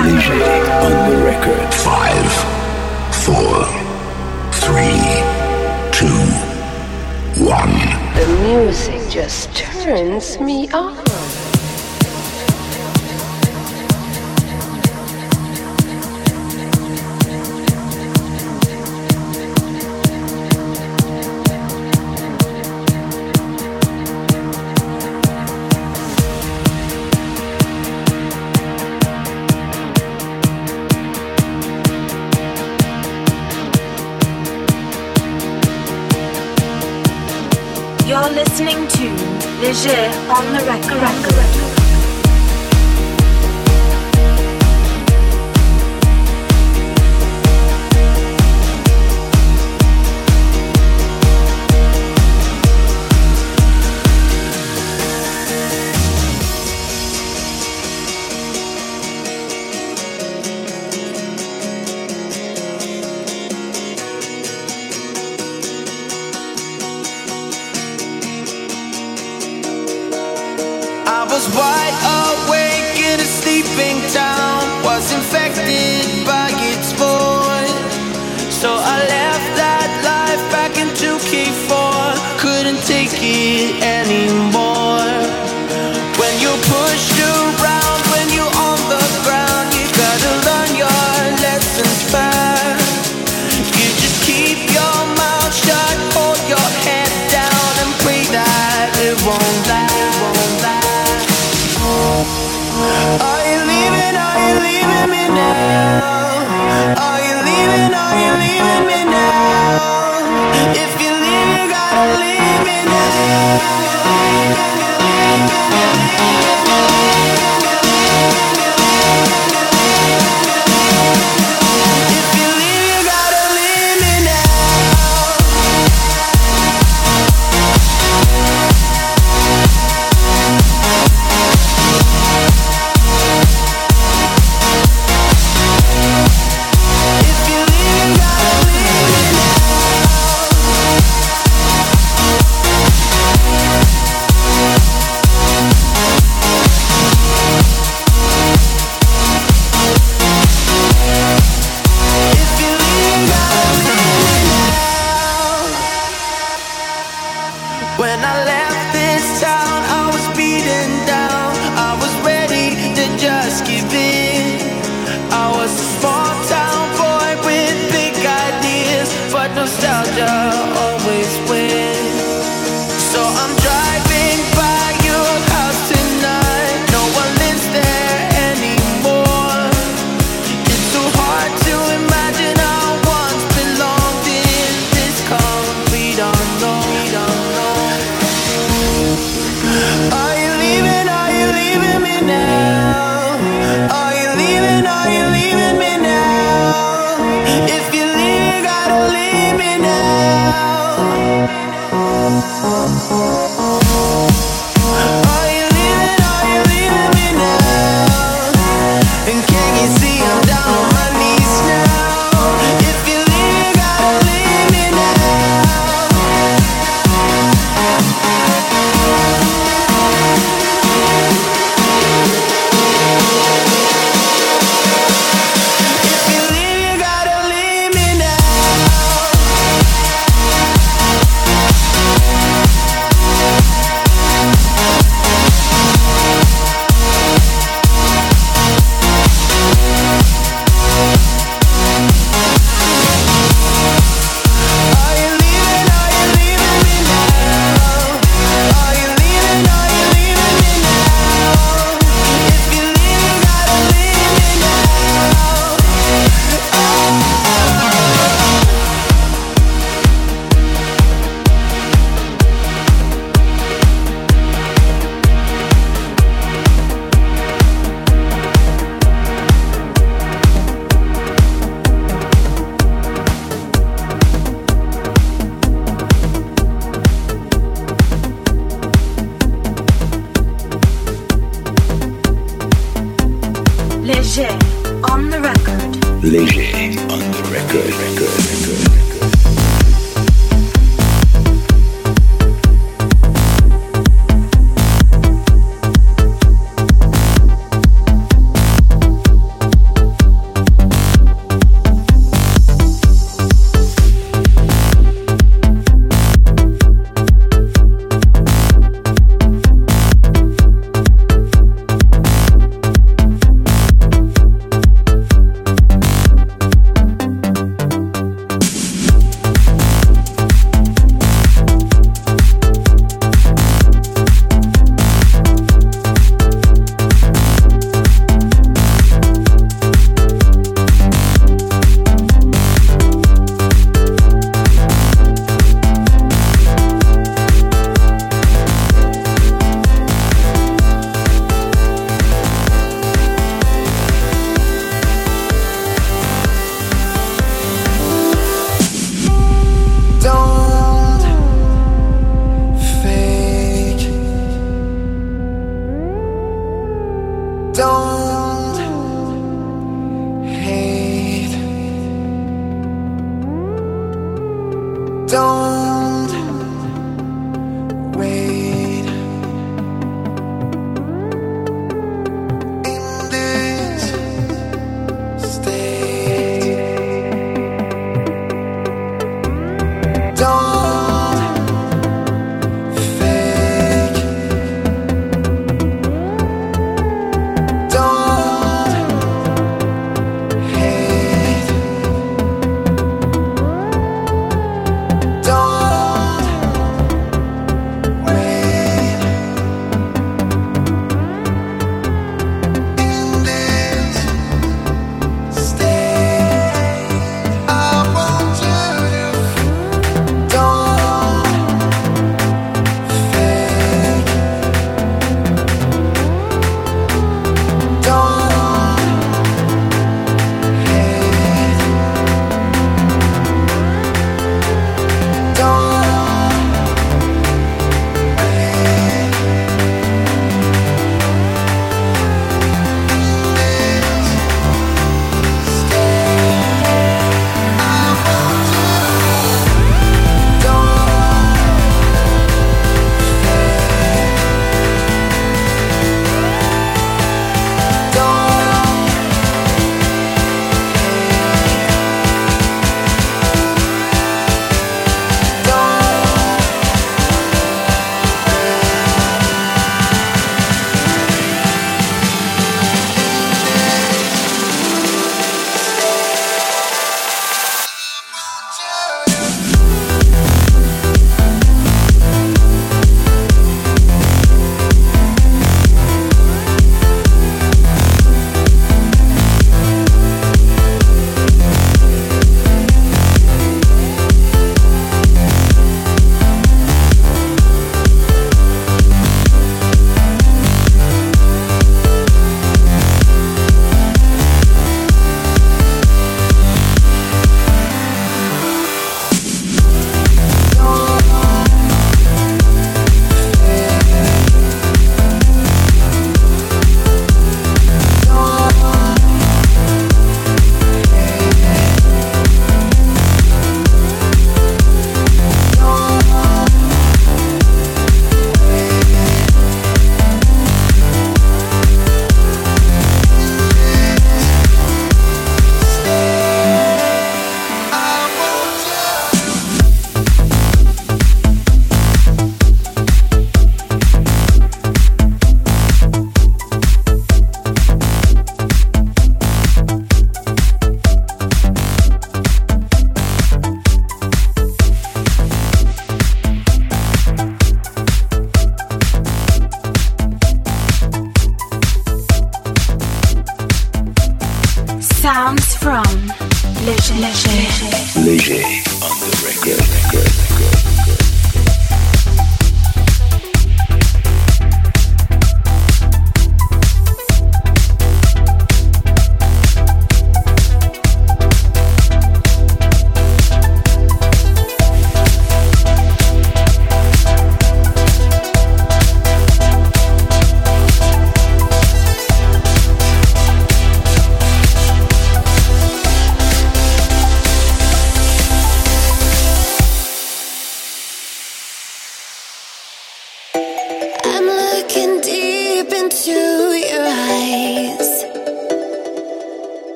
On the record. The music just turns me off. On the record. record.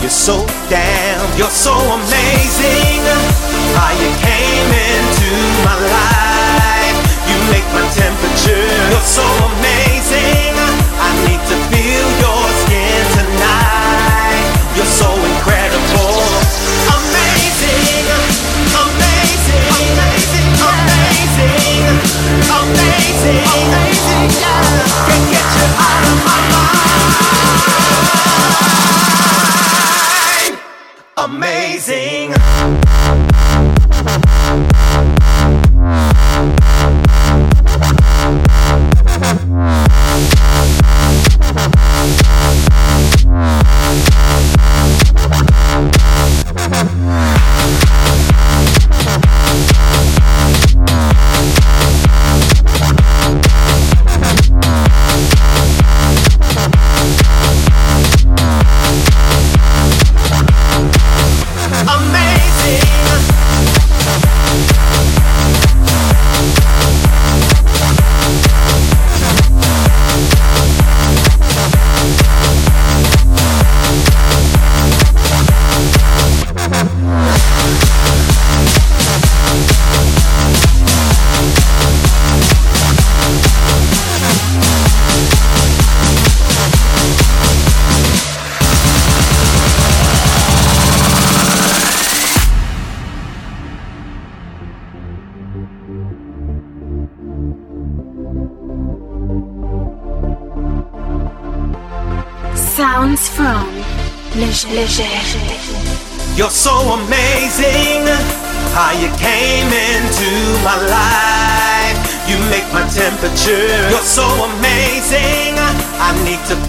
You're so damn. you're so amazing.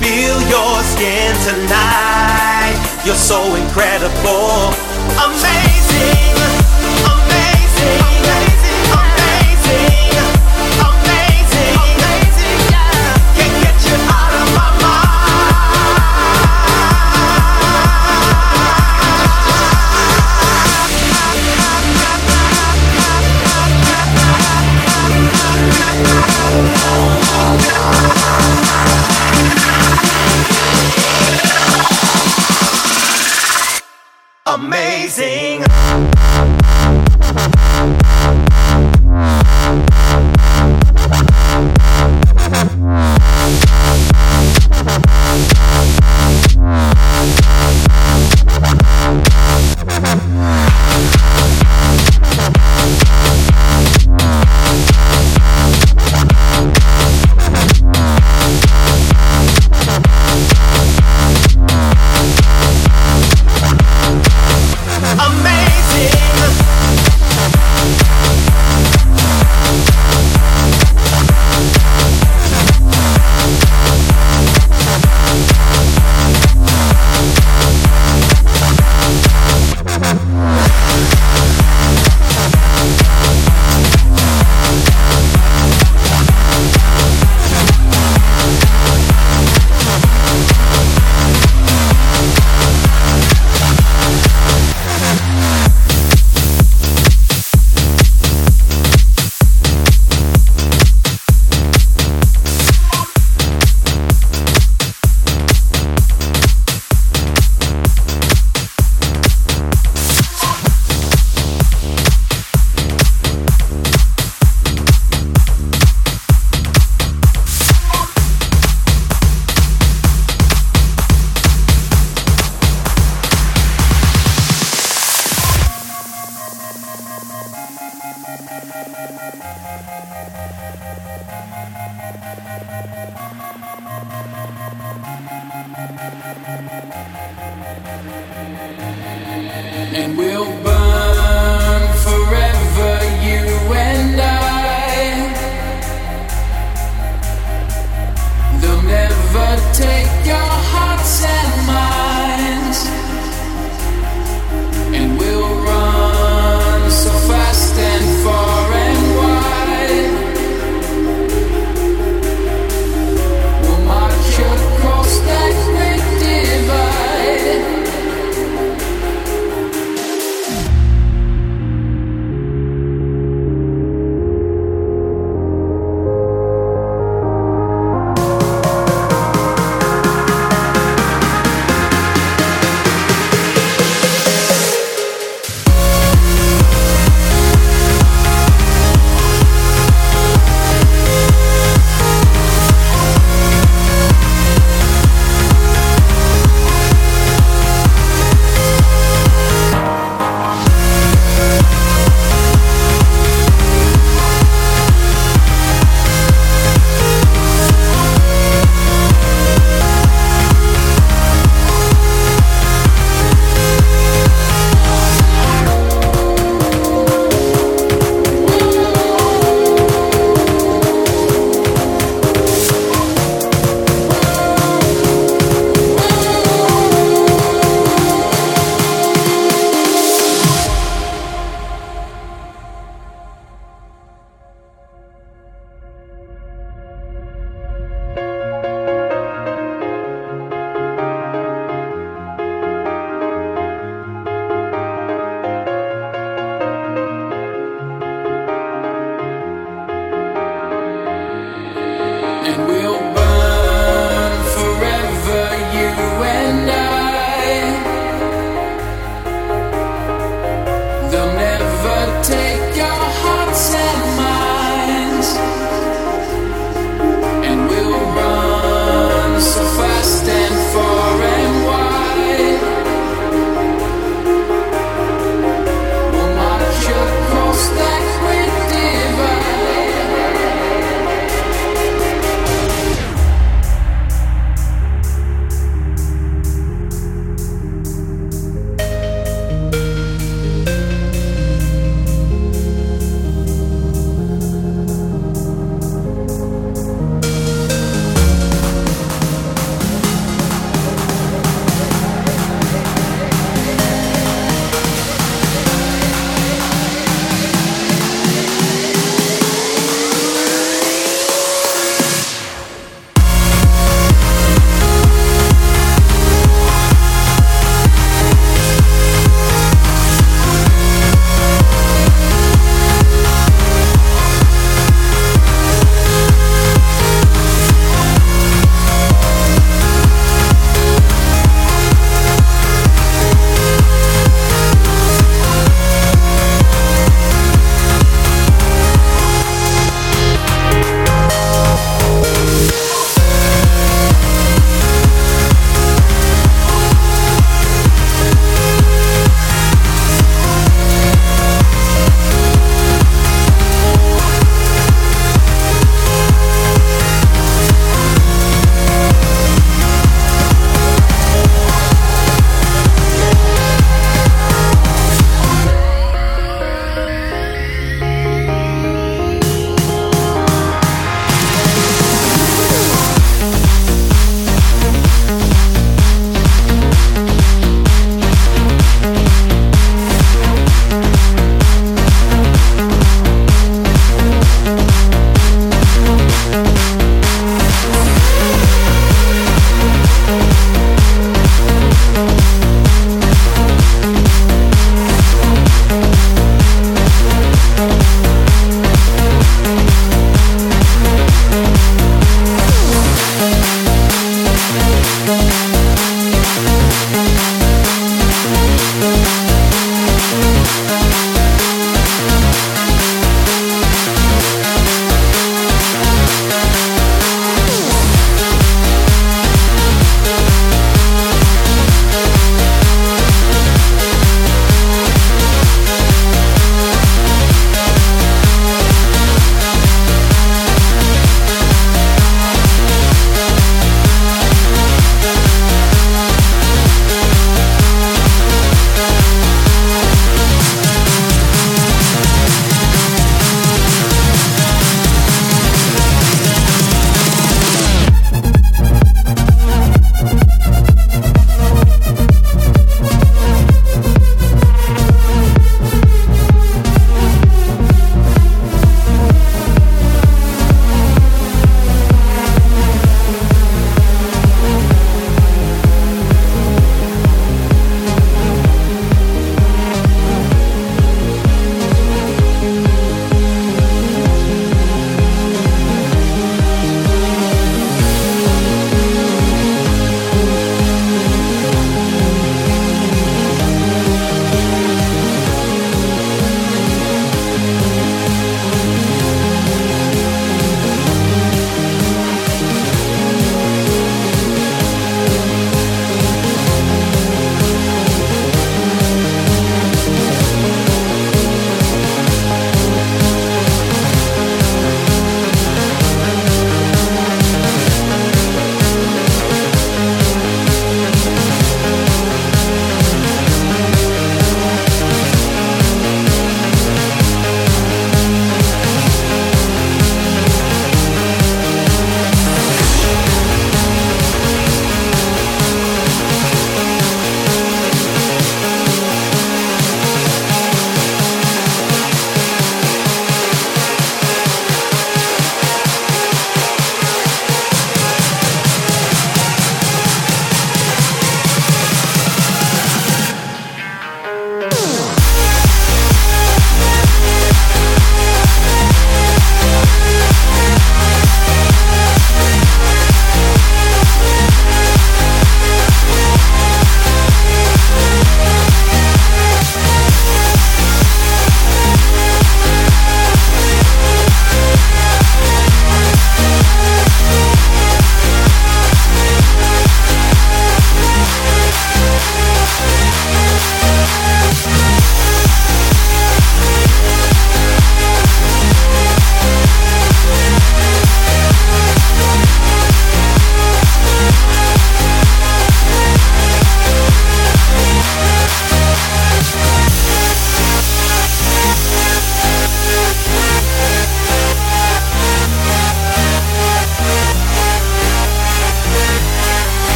Feel your skin tonight. You're so incredible, amazing.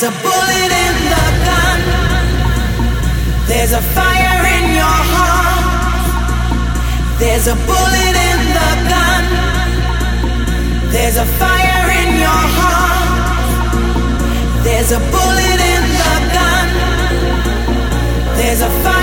There's a bullet in the gun. There's a fire in your heart. There's a bullet in the gun. There's a fire in your heart. There's a bullet in the gun. There's a fire.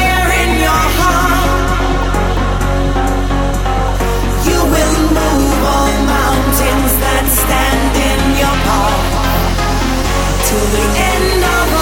To the end of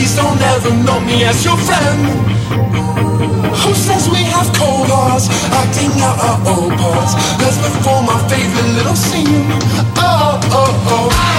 please don't ever know me as your friend. Who says we have cold hearts, acting out our old parts? Let's perform our favorite little scene. Oh, oh, oh.